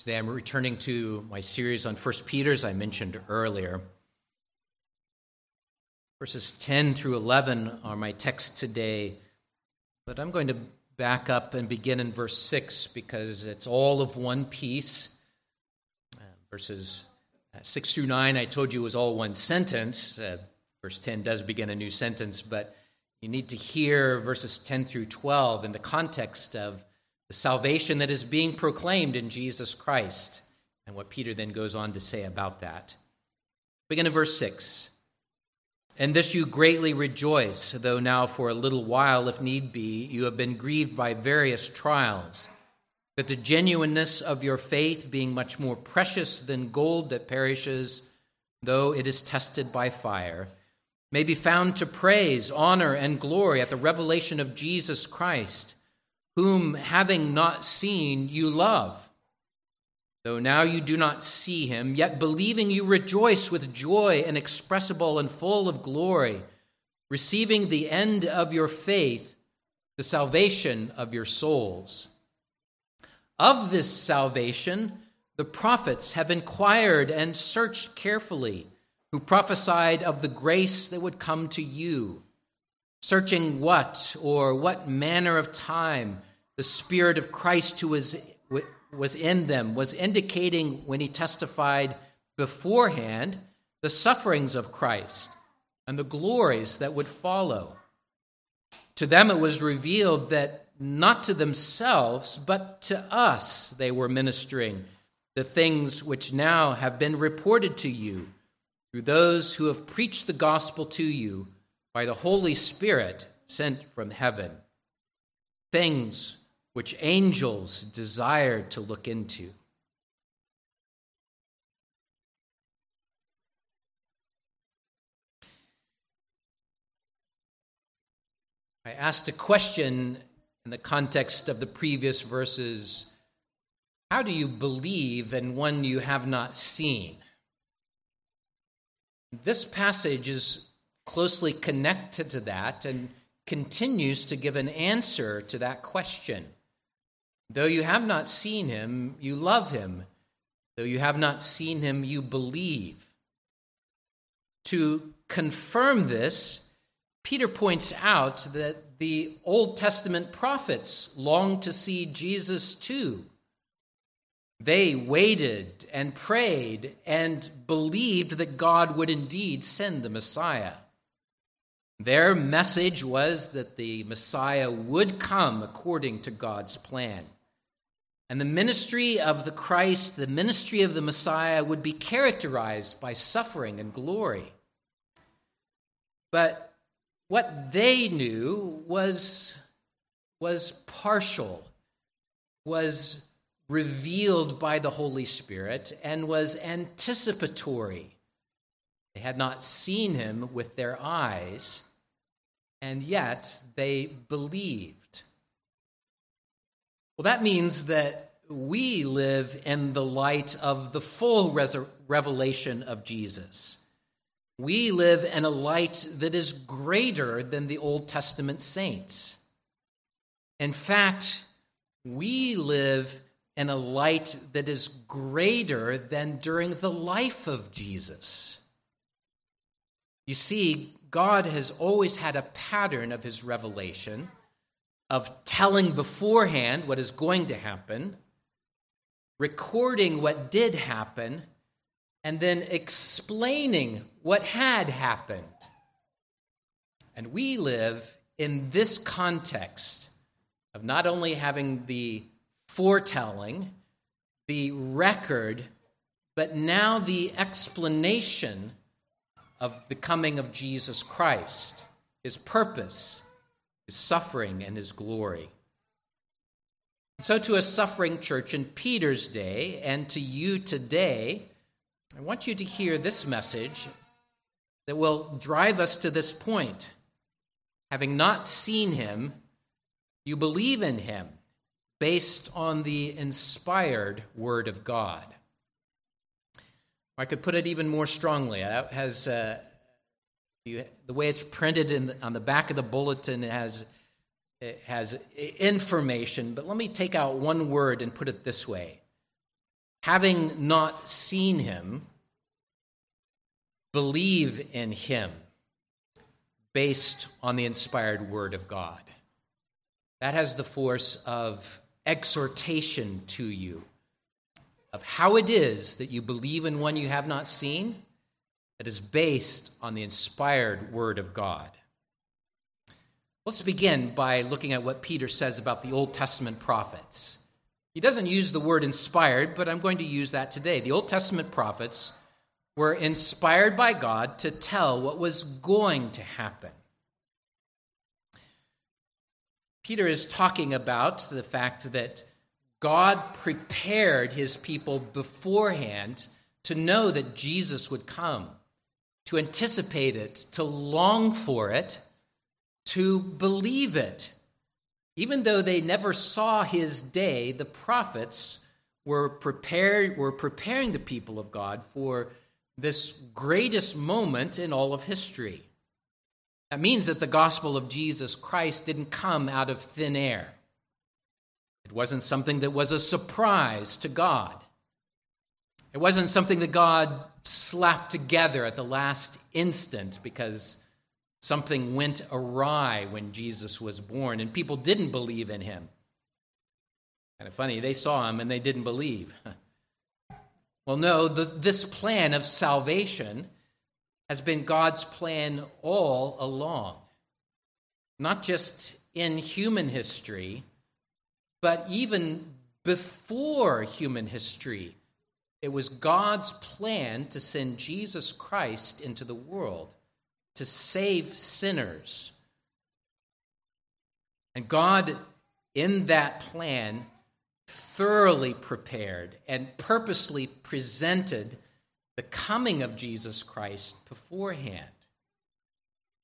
Today I'm returning to my series on 1 Peter, as I mentioned earlier. Verses 10 through 11 are my text today, but I'm going to back up and begin in verse 6 because it's all of one piece. Uh, verses uh, 6 through 9, I told you was all one sentence. Uh, verse 10 does begin a new sentence, but you need to hear verses 10 through 12 in the context of the salvation that is being proclaimed in Jesus Christ, and what Peter then goes on to say about that. Begin in verse 6. And this you greatly rejoice, though now for a little while, if need be, you have been grieved by various trials, that the genuineness of your faith, being much more precious than gold that perishes, though it is tested by fire, may be found to praise, honor, and glory at the revelation of Jesus Christ whom having not seen you love. Though now you do not see him, yet believing you rejoice with joy inexpressible and full of glory, receiving the end of your faith, the salvation of your souls. Of this salvation, the prophets have inquired and searched carefully, who prophesied of the grace that would come to you searching what or what manner of time the Spirit of Christ who was, was in them was indicating when he testified beforehand the sufferings of Christ and the glories that would follow. To them it was revealed that not to themselves, but to us they were ministering the things which now have been reported to you through those who have preached the gospel to you by the Holy Spirit sent from heaven. Things which angels desired to look into. I asked a question in the context of the previous verses How do you believe in one you have not seen? This passage is closely connected to that and continues to give an answer to that question. Though you have not seen him, you love him. Though you have not seen him, you believe. To confirm this, Peter points out that the Old Testament prophets longed to see Jesus too. They waited and prayed and believed that God would indeed send the Messiah. Their message was that the Messiah would come according to God's plan. And the ministry of the Christ, the ministry of the Messiah, would be characterized by suffering and glory. But what they knew was, was partial, was revealed by the Holy Spirit, and was anticipatory. They had not seen him with their eyes and yet they believed. Well, that means that we live in the light of the full revelation of Jesus. We live in a light that is greater than the Old Testament saints. In fact, we live in a light that is greater than during the life of Jesus. You see, God has always had a pattern of his revelation of telling beforehand what is going to happen, recording what did happen, and then explaining what had happened. And we live in this context of not only having the foretelling, the record, but now the explanation of the coming of Jesus Christ, his purpose, his suffering, and his glory. And so, to a suffering church in Peter's day and to you today, I want you to hear this message that will drive us to this point. Having not seen him, you believe in him based on the inspired word of God. I could put it even more strongly. That has uh, you, the way it's printed in, on the back of the bulletin has has information. But let me take out one word and put it this way: having not seen him, believe in him based on the inspired word of God. That has the force of exhortation to you of how it is that you believe in one you have not seen that is based on the inspired word of God. Let's begin by looking at what Peter says about the Old Testament prophets. He doesn't use the word inspired, but I'm going to use that today. The Old Testament prophets were inspired by God to tell what was going to happen. Peter is talking about the fact that God prepared his people beforehand to know that Jesus would come, to anticipate it, to long for it, to believe it. Even though they never saw his day, the prophets were prepared were preparing the people of God for this greatest moment in all of history. That means that the gospel of Jesus Christ didn't come out of thin air. It wasn't something that was a surprise to God. It wasn't something that God slapped together at the last instant because something went awry when Jesus was born and people didn't believe in him. Kind of funny, they saw him and they didn't believe. well, no, the, this plan of salvation has been God's plan all along, not just in human history but even before human history, it was God's plan to send Jesus Christ into the world to save sinners. And God, in that plan, thoroughly prepared and purposely presented the coming of Jesus Christ beforehand.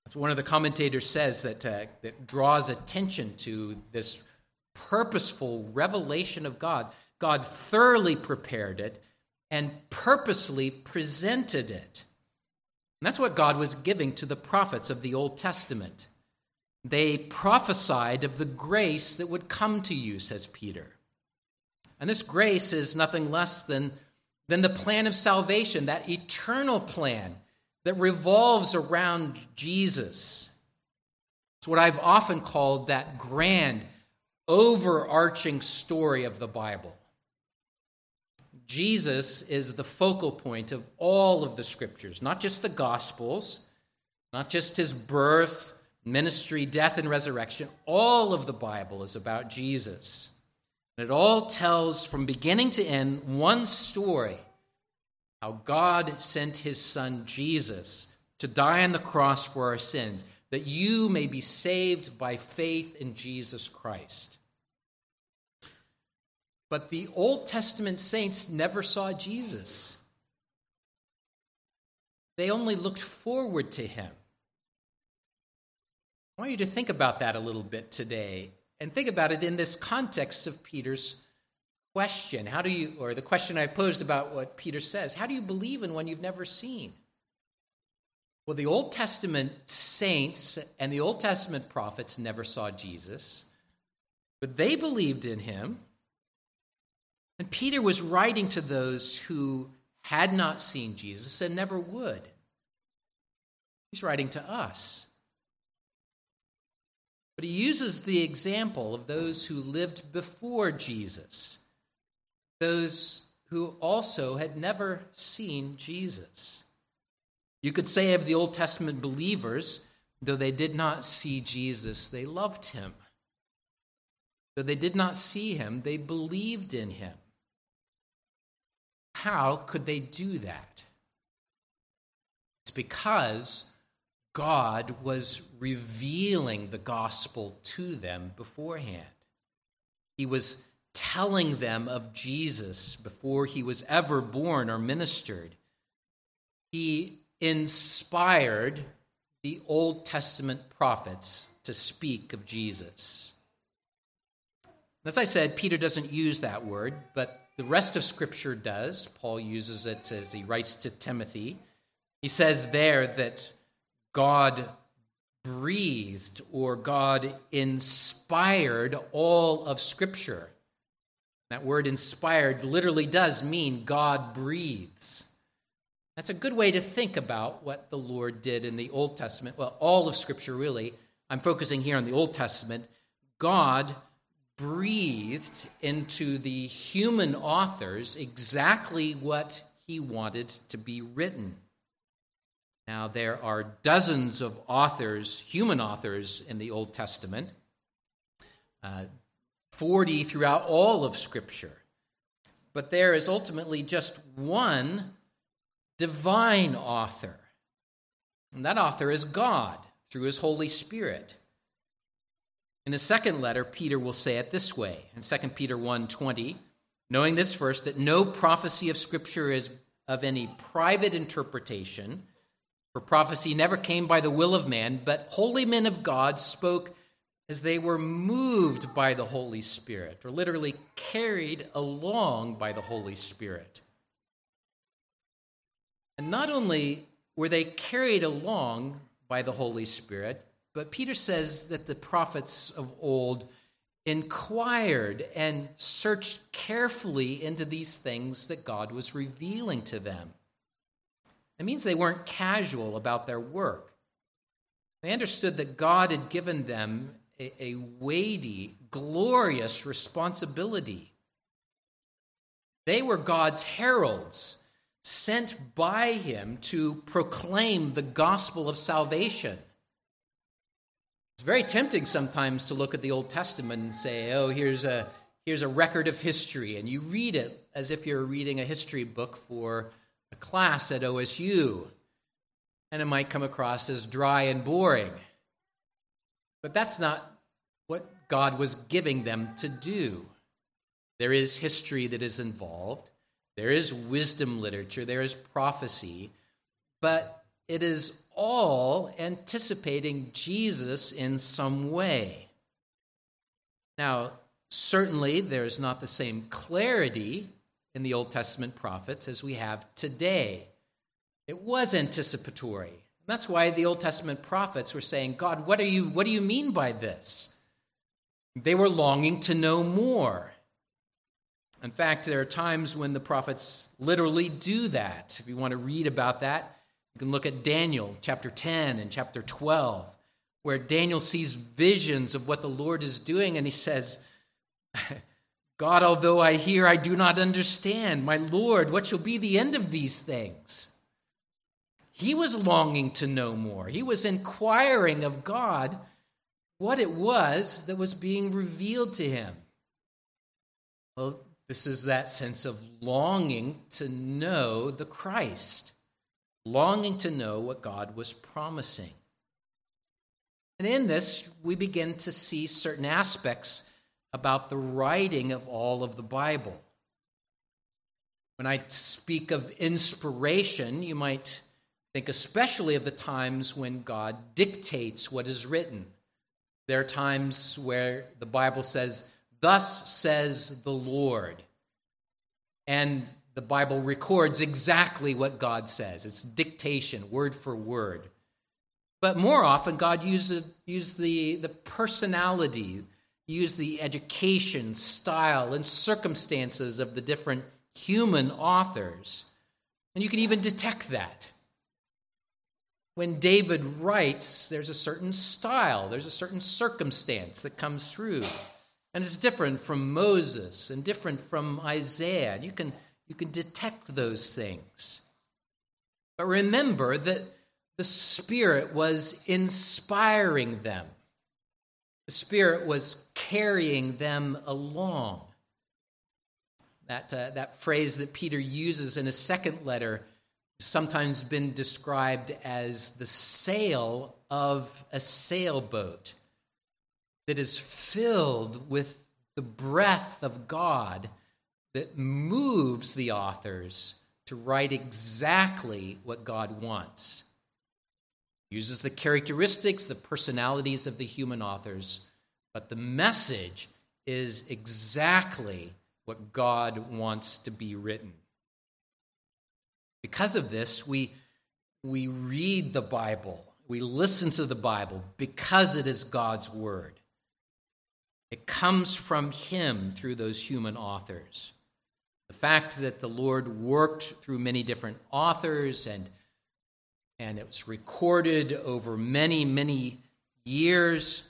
That's one of the commentators says that, uh, that draws attention to this purposeful revelation of God. God thoroughly prepared it and purposely presented it. And that's what God was giving to the prophets of the Old Testament. They prophesied of the grace that would come to you, says Peter. And this grace is nothing less than, than the plan of salvation, that eternal plan that revolves around Jesus. It's what I've often called that grand overarching story of the Bible. Jesus is the focal point of all of the scriptures, not just the Gospels, not just his birth, ministry, death, and resurrection. All of the Bible is about Jesus. And it all tells from beginning to end one story how God sent his son Jesus to die on the cross for our sins, that you may be saved by faith in Jesus Christ. But the Old Testament saints never saw Jesus, they only looked forward to him. I want you to think about that a little bit today and think about it in this context of Peter's question. How do you, or the question I've posed about what Peter says, how do you believe in one you've never seen? Well, the Old Testament saints and the Old Testament prophets never saw Jesus, but they believed in him and Peter was writing to those who had not seen Jesus and never would. He's writing to us. But he uses the example of those who lived before Jesus, those who also had never seen Jesus. You could say of the Old Testament believers, though they did not see Jesus, they loved him. Though they did not see him, they believed in him. How could they do that? It's because God was revealing the gospel to them beforehand. He was telling them of Jesus before he was ever born or ministered. He inspired the Old Testament prophets to speak of Jesus. As I said, Peter doesn't use that word, but the rest of Scripture does. Paul uses it as he writes to Timothy. He says there that God breathed or God inspired all of Scripture. That word inspired literally does mean God breathes. That's a good way to think about what the Lord did in the Old Testament. Well, all of Scripture, really. I'm focusing here on the Old Testament. God breathed into the human authors exactly what he wanted to be written. Now, there are dozens of authors, human authors, in the Old Testament, uh, 40 throughout all of Scripture. But there is ultimately just one divine author. And that author is God through his Holy Spirit. In his second letter, Peter will say it this way in 2 Peter 1:20, knowing this first that no prophecy of scripture is of any private interpretation, for prophecy never came by the will of man, but holy men of God spoke as they were moved by the Holy Spirit, or literally carried along by the Holy Spirit. And not only were they carried along by the Holy Spirit, but Peter says that the prophets of old inquired and searched carefully into these things that God was revealing to them. It means they weren't casual about their work. They understood that God had given them a, a weighty, glorious responsibility. They were God's heralds sent by him to proclaim the gospel of salvation. It's very tempting sometimes to look at the Old Testament and say, oh, here's a, here's a record of history, and you read it as if you're reading a history book for a class at OSU, and it might come across as dry and boring. But that's not what God was giving them to do. There is history that is involved. There is wisdom literature, there is prophecy, but it is all anticipating Jesus in some way. Now, certainly there's not the same clarity in the Old Testament prophets as we have today. It was anticipatory. That's why the Old Testament prophets were saying, God, what, are you, what do you mean by this? They were longing to know more. In fact, there are times when the prophets literally do that. If you want to read about that, you can look at Daniel chapter 10 and chapter 12, where Daniel sees visions of what the Lord is doing, and he says, God, although I hear, I do not understand. My Lord, what shall be the end of these things? He was longing to know more. He was inquiring of God what it was that was being revealed to him. Well, this is that sense of longing to know the Christ, longing to know what God was promising. And in this, we begin to see certain aspects about the writing of all of the Bible. When I speak of inspiration, you might think especially of the times when God dictates what is written. There are times where the Bible says, Thus says the Lord. And the Bible records exactly what God says. It's dictation, word for word. But more often, God uses, uses the, the personality, use the education, style, and circumstances of the different human authors. And you can even detect that. When David writes, there's a certain style, there's a certain circumstance that comes through. And it's different from Moses and different from Isaiah. You can, you can detect those things. But remember that the Spirit was inspiring them, the Spirit was carrying them along. That, uh, that phrase that Peter uses in his second letter sometimes been described as the sail of a sailboat that is filled with the breath of God that moves the authors to write exactly what God wants. Uses the characteristics, the personalities of the human authors, but the message is exactly what God wants to be written. Because of this, we, we read the Bible, we listen to the Bible because it is God's Word. It comes from him through those human authors. The fact that the Lord worked through many different authors and, and it was recorded over many, many years,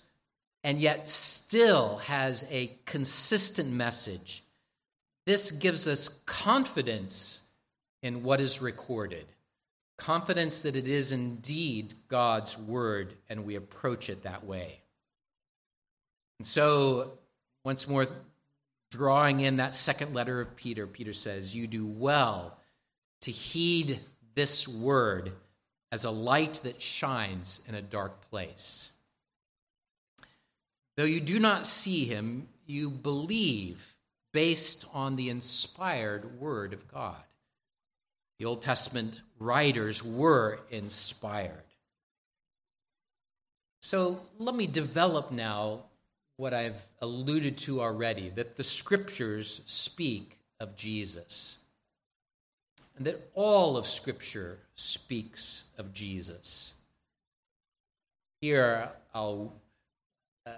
and yet still has a consistent message. This gives us confidence in what is recorded, confidence that it is indeed God's word, and we approach it that way. And so, once more, drawing in that second letter of Peter, Peter says, You do well to heed this word as a light that shines in a dark place. Though you do not see him, you believe based on the inspired word of God. The Old Testament writers were inspired. So let me develop now what I've alluded to already that the scriptures speak of Jesus, and that all of Scripture speaks of Jesus. Here, I'll, uh,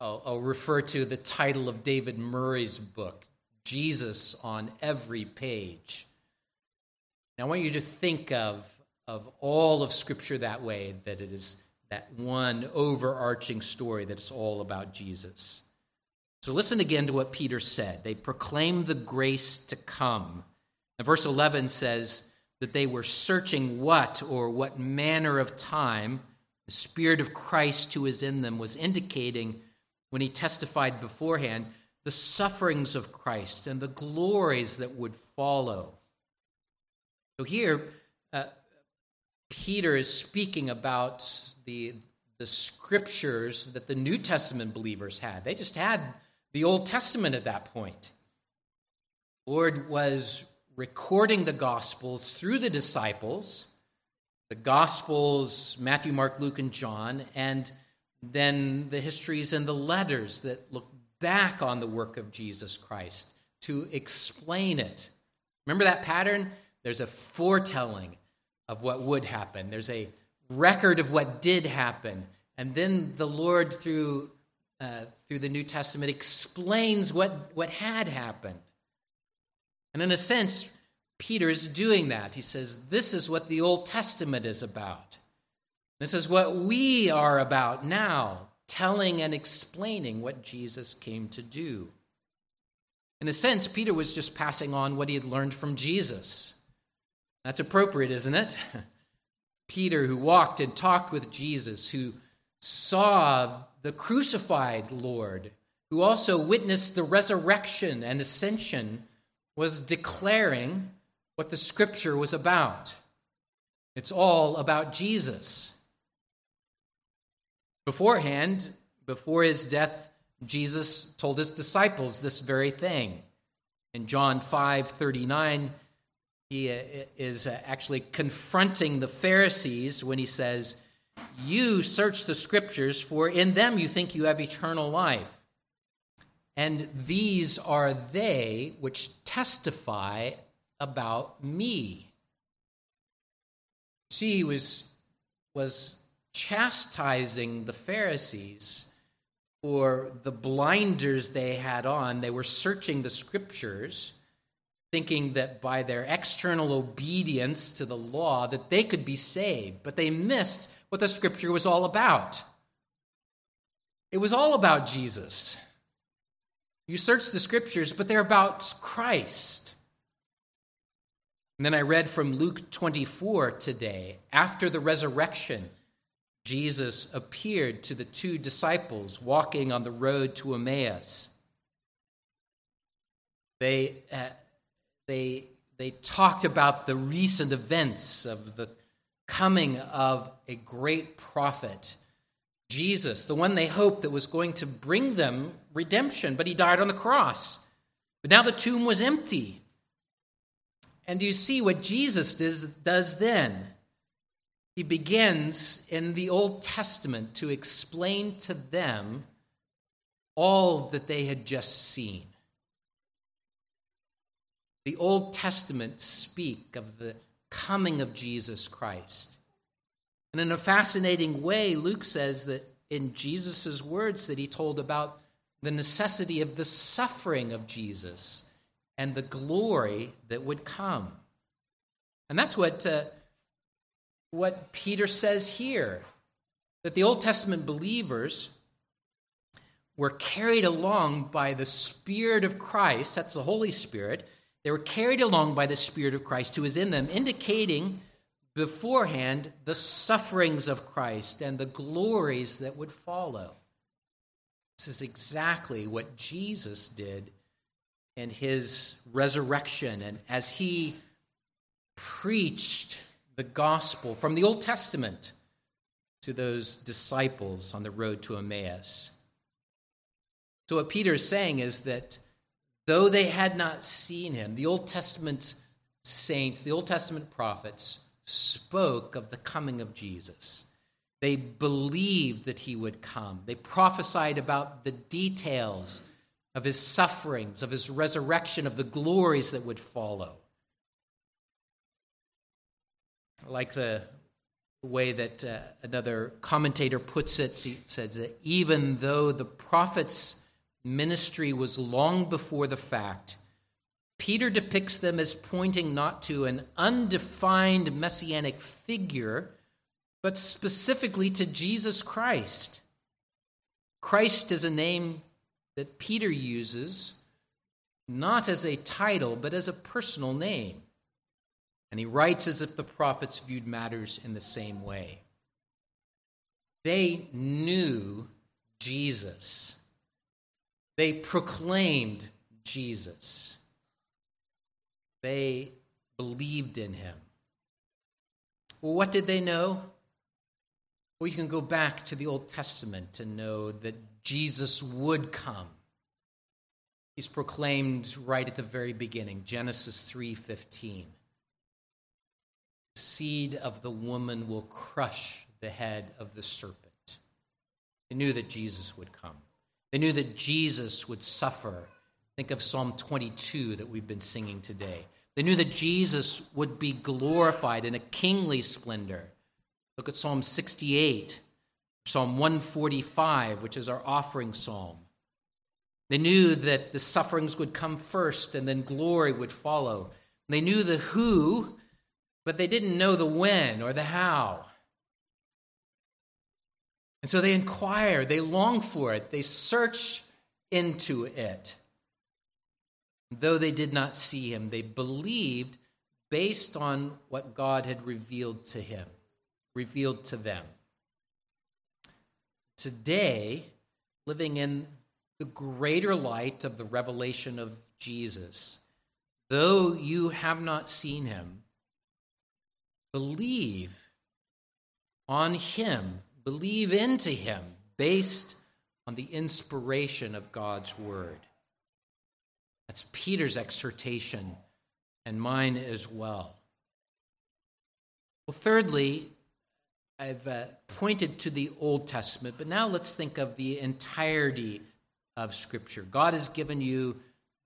I'll, I'll refer to the title of David Murray's book, Jesus on Every Page. Now, I want you to think of, of all of Scripture that way, that it is that one overarching story that it's all about Jesus. So listen again to what Peter said. They proclaimed the grace to come. And verse 11 says that they were searching what or what manner of time the Spirit of Christ who is in them was indicating when he testified beforehand the sufferings of Christ and the glories that would follow. So here, uh, Peter is speaking about the, the scriptures that the New Testament believers had. They just had the Old Testament at that point. Lord was recording the Gospels through the disciples, the Gospels, Matthew, Mark, Luke, and John, and then the histories and the letters that look back on the work of Jesus Christ to explain it. Remember that pattern? There's a foretelling of what would happen, there's a record of what did happen. And then the Lord, through, uh, through the New Testament, explains what, what had happened. And in a sense, Peter's doing that. He says, This is what the Old Testament is about. This is what we are about now, telling and explaining what Jesus came to do. In a sense, Peter was just passing on what he had learned from Jesus. That's appropriate, isn't it? Peter, who walked and talked with Jesus, who saw the crucified Lord, who also witnessed the resurrection and ascension, was declaring what the scripture was about. It's all about Jesus. Beforehand, before his death, Jesus told his disciples this very thing. In John 5 39, he uh, is uh, actually confronting the Pharisees when he says, You search the scriptures, for in them you think you have eternal life. And these are they which testify about me. See, was, was chastising the Pharisees for the blinders they had on. They were searching the scriptures thinking that by their external obedience to the law that they could be saved. But they missed what the scripture was all about. It was all about jesus. You search the scriptures but they're about christ. And then i read from luke 24 today. After the resurrection jesus appeared to the two disciples walking on the road to emmaus. They uh, they, they talked about the recent events of the coming of a great prophet, Jesus, the one they hoped that was going to bring them redemption, but he died on the cross. But now the tomb was empty. And do you see what Jesus does, does then? He begins in the Old Testament to explain to them all that they had just seen the Old Testament speak of the coming of Jesus Christ. And in a fascinating way, Luke says that in Jesus' words that he told about the necessity of the suffering of Jesus and the glory that would come. And that's what, uh, what Peter says here that the Old Testament believers were carried along by the Spirit of Christ, that's the Holy Spirit. They were carried along by the Spirit of Christ who is in them, indicating beforehand the sufferings of Christ and the glories that would follow. This is exactly what Jesus did in his resurrection and as he preached the gospel from the Old Testament to those disciples on the road to Emmaus. So, what Peter is saying is that though they had not seen him, the Old Testament saints, the Old Testament prophets, spoke of the coming of Jesus. They believed that he would come. They prophesied about the details of his sufferings, of his resurrection, of the glories that would follow. Like the way that uh, another commentator puts it, he says that even though the prophets ministry was long before the fact, Peter depicts them as pointing not to an undefined messianic figure, but specifically to Jesus Christ. Christ is a name that Peter uses not as a title, but as a personal name. And he writes as if the prophets viewed matters in the same way. They knew Jesus. They proclaimed Jesus. They believed in him. Well, what did they know? Well, you can go back to the Old Testament to know that Jesus would come. He's proclaimed right at the very beginning, Genesis 3:15. The seed of the woman will crush the head of the serpent. They knew that Jesus would come. They knew that Jesus would suffer. Think of Psalm 22 that we've been singing today. They knew that Jesus would be glorified in a kingly splendor. Look at Psalm 68, Psalm 145, which is our offering psalm. They knew that the sufferings would come first and then glory would follow. They knew the who, but they didn't know the when or the how. And so they inquire, they long for it, they search into it. Though they did not see him, they believed based on what God had revealed to him, revealed to them. Today, living in the greater light of the revelation of Jesus, though you have not seen him, believe on him Believe into him based on the inspiration of God's word. That's Peter's exhortation and mine as well. Well, thirdly, I've uh, pointed to the Old Testament, but now let's think of the entirety of Scripture. God has given you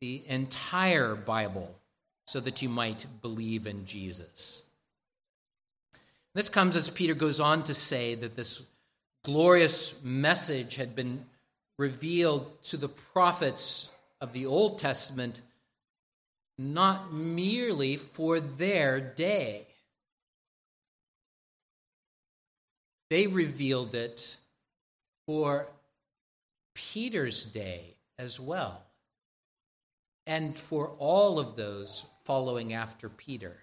the entire Bible so that you might believe in Jesus. This comes as Peter goes on to say that this glorious message had been revealed to the prophets of the Old Testament not merely for their day. They revealed it for Peter's day as well, and for all of those following after Peter.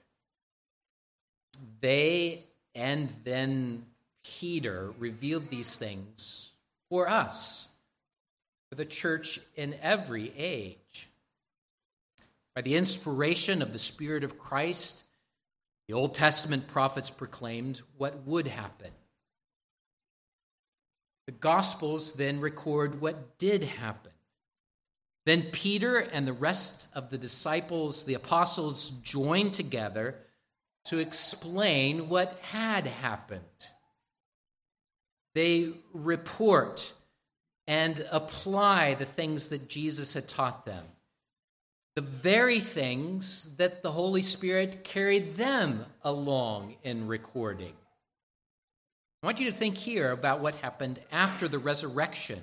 They and then Peter revealed these things for us, for the church in every age. By the inspiration of the Spirit of Christ, the Old Testament prophets proclaimed what would happen. The Gospels then record what did happen. Then Peter and the rest of the disciples, the apostles, joined together to explain what had happened they report and apply the things that Jesus had taught them. The very things that the Holy Spirit carried them along in recording. I want you to think here about what happened after the resurrection.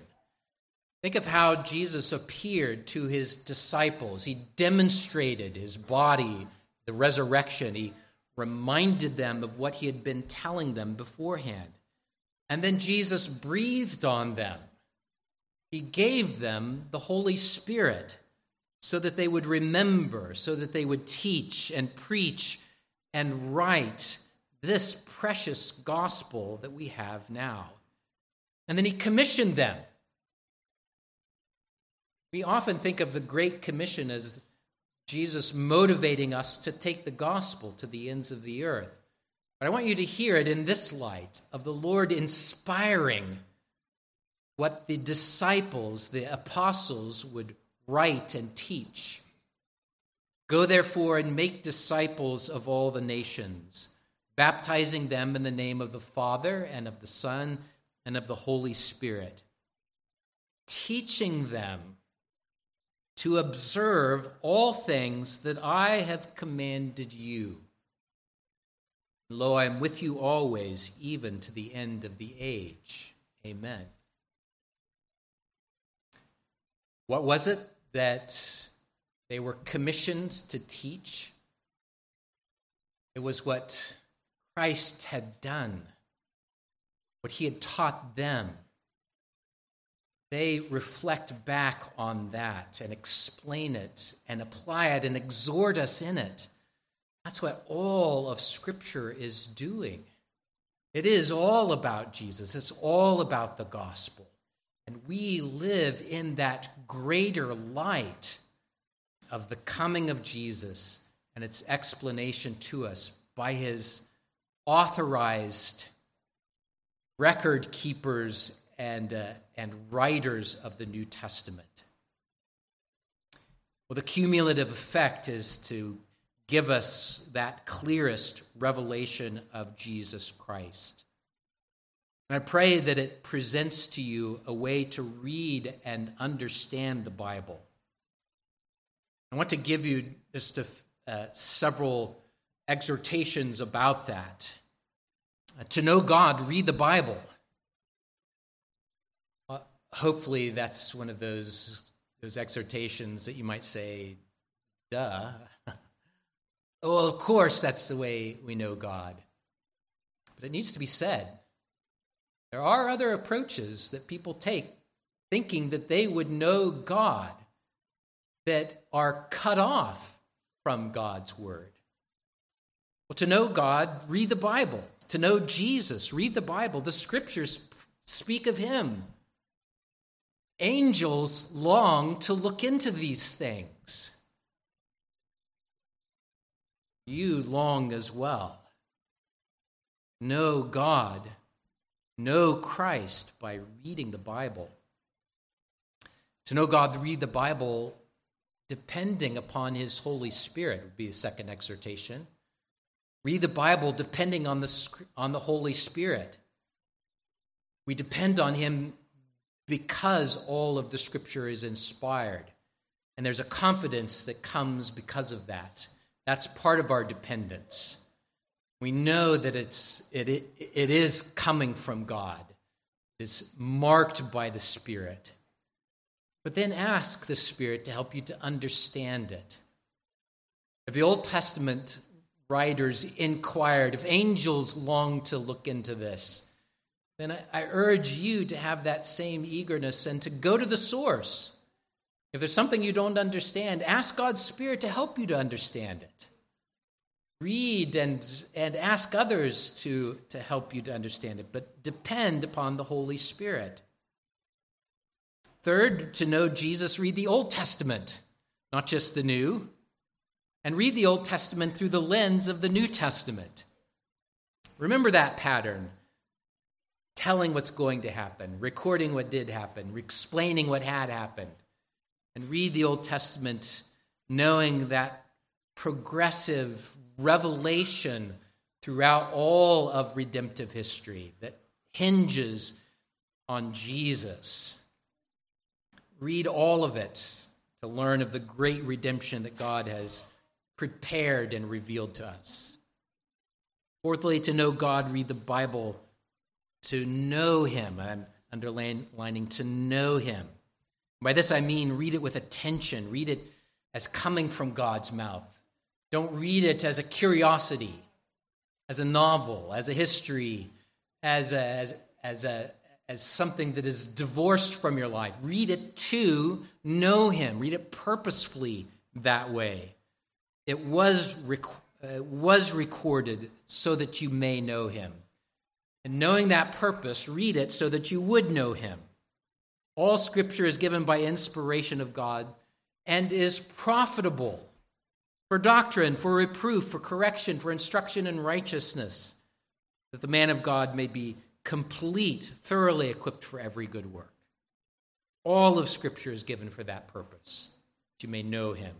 Think of how Jesus appeared to his disciples. He demonstrated his body, the resurrection. He reminded them of what he had been telling them beforehand. And then Jesus breathed on them. He gave them the Holy Spirit so that they would remember, so that they would teach and preach and write this precious gospel that we have now. And then he commissioned them. We often think of the Great Commission as Jesus motivating us to take the gospel to the ends of the earth. But I want you to hear it in this light of the Lord inspiring what the disciples, the apostles, would write and teach. Go therefore and make disciples of all the nations, baptizing them in the name of the Father and of the Son and of the Holy Spirit, teaching them to observe all things that I have commanded you. Lo, I am with you always, even to the end of the age. Amen. What was it that they were commissioned to teach? It was what Christ had done, what he had taught them they reflect back on that and explain it and apply it and exhort us in it. That's what all of Scripture is doing. It is all about Jesus, it's all about the gospel. And we live in that greater light of the coming of Jesus and its explanation to us by his authorized record keepers and, uh, and writers of the New Testament. Well, the cumulative effect is to give us that clearest revelation of Jesus Christ. And I pray that it presents to you a way to read and understand the Bible. I want to give you just a, uh, several exhortations about that. Uh, to know God, read the Bible hopefully that's one of those those exhortations that you might say, duh. Well, of course, that's the way we know God. But it needs to be said. There are other approaches that people take, thinking that they would know God, that are cut off from God's Word. Well, to know God, read the Bible. To know Jesus, read the Bible. The Scriptures speak of Him. Angels long to look into these things. You long as well. Know God, know Christ by reading the Bible. To know God, read the Bible depending upon His Holy Spirit would be the second exhortation. Read the Bible depending on the, on the Holy Spirit. We depend on Him because all of the scripture is inspired. And there's a confidence that comes because of that. That's part of our dependence. We know that it's, it, it, it is coming from God, it's marked by the Spirit. But then ask the Spirit to help you to understand it. If the Old Testament writers inquired, if angels longed to look into this, then I, I urge you to have that same eagerness and to go to the source. If there's something you don't understand, ask God's Spirit to help you to understand it. Read and, and ask others to, to help you to understand it, but depend upon the Holy Spirit. Third, to know Jesus, read the Old Testament, not just the New, and read the Old Testament through the lens of the New Testament. Remember that pattern telling what's going to happen, recording what did happen, explaining what had happened. And read the Old Testament knowing that progressive revelation throughout all of redemptive history that hinges on Jesus. Read all of it to learn of the great redemption that God has prepared and revealed to us. Fourthly, to know God, read the Bible to know him. I'm underlining to know him. By this I mean read it with attention, read it as coming from God's mouth. Don't read it as a curiosity, as a novel, as a history, as, a, as, as, a, as something that is divorced from your life. Read it to know Him, read it purposefully that way. It was, rec- uh, was recorded so that you may know Him. And knowing that purpose, read it so that you would know Him. All scripture is given by inspiration of God and is profitable for doctrine, for reproof, for correction, for instruction in righteousness, that the man of God may be complete, thoroughly equipped for every good work. All of Scripture is given for that purpose, that you may know Him.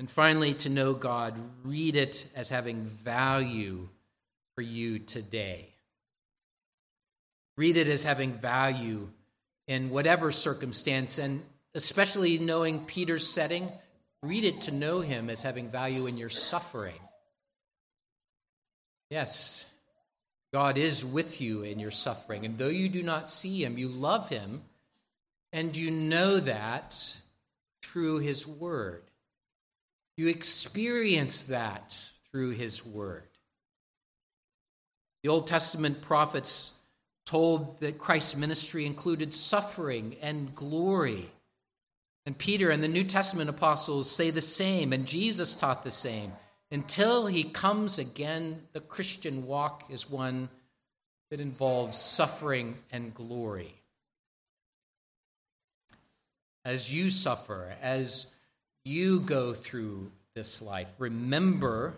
And finally, to know God, read it as having value for you today. Read it as having value in whatever circumstance, and especially knowing Peter's setting, read it to know him as having value in your suffering. Yes, God is with you in your suffering, and though you do not see him, you love him, and you know that through his word. You experience that through his word. The Old Testament prophets told that Christ's ministry included suffering and glory. And Peter and the New Testament apostles say the same, and Jesus taught the same. Until he comes again, the Christian walk is one that involves suffering and glory. As you suffer, as you go through this life, remember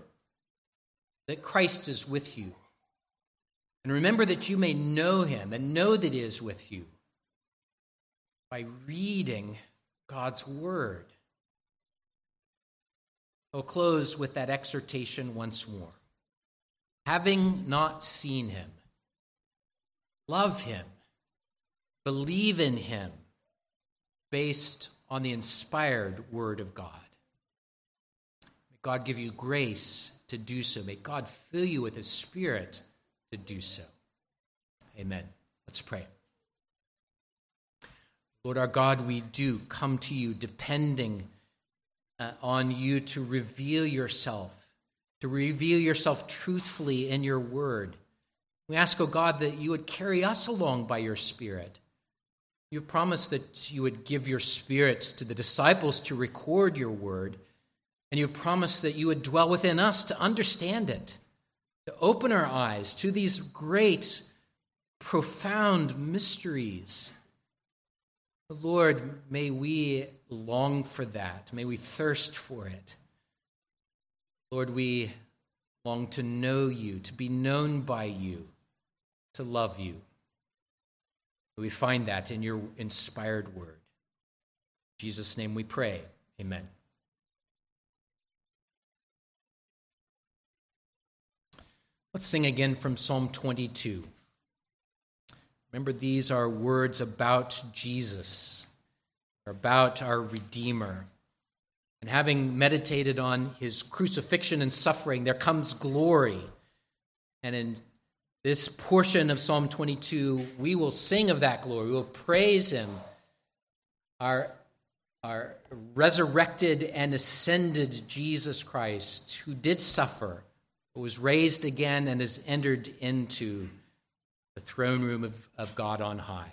that Christ is with you and remember that you may know him and know that he is with you by reading God's word. I'll close with that exhortation once more. Having not seen him, love him, believe in him, based on the inspired word of God. May God give you grace to do so. May God fill you with his spirit to do so. Amen. Let's pray. Lord our God, we do come to you depending uh, on you to reveal yourself, to reveal yourself truthfully in your word. We ask, O oh God, that you would carry us along by your Spirit. You've promised that you would give your Spirit to the disciples to record your word, and you've promised that you would dwell within us to understand it to open our eyes to these great, profound mysteries. Lord, may we long for that. May we thirst for it. Lord, we long to know you, to be known by you, to love you. We find that in your inspired word. In Jesus' name we pray. Amen. Let's sing again from Psalm 22. Remember, these are words about Jesus, about our Redeemer. And having meditated on his crucifixion and suffering, there comes glory. And in this portion of Psalm 22, we will sing of that glory. We will praise him, our, our resurrected and ascended Jesus Christ, who did suffer but was raised again and has entered into the throne room of, of God on high.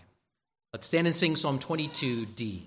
Let's stand and sing Psalm 22d.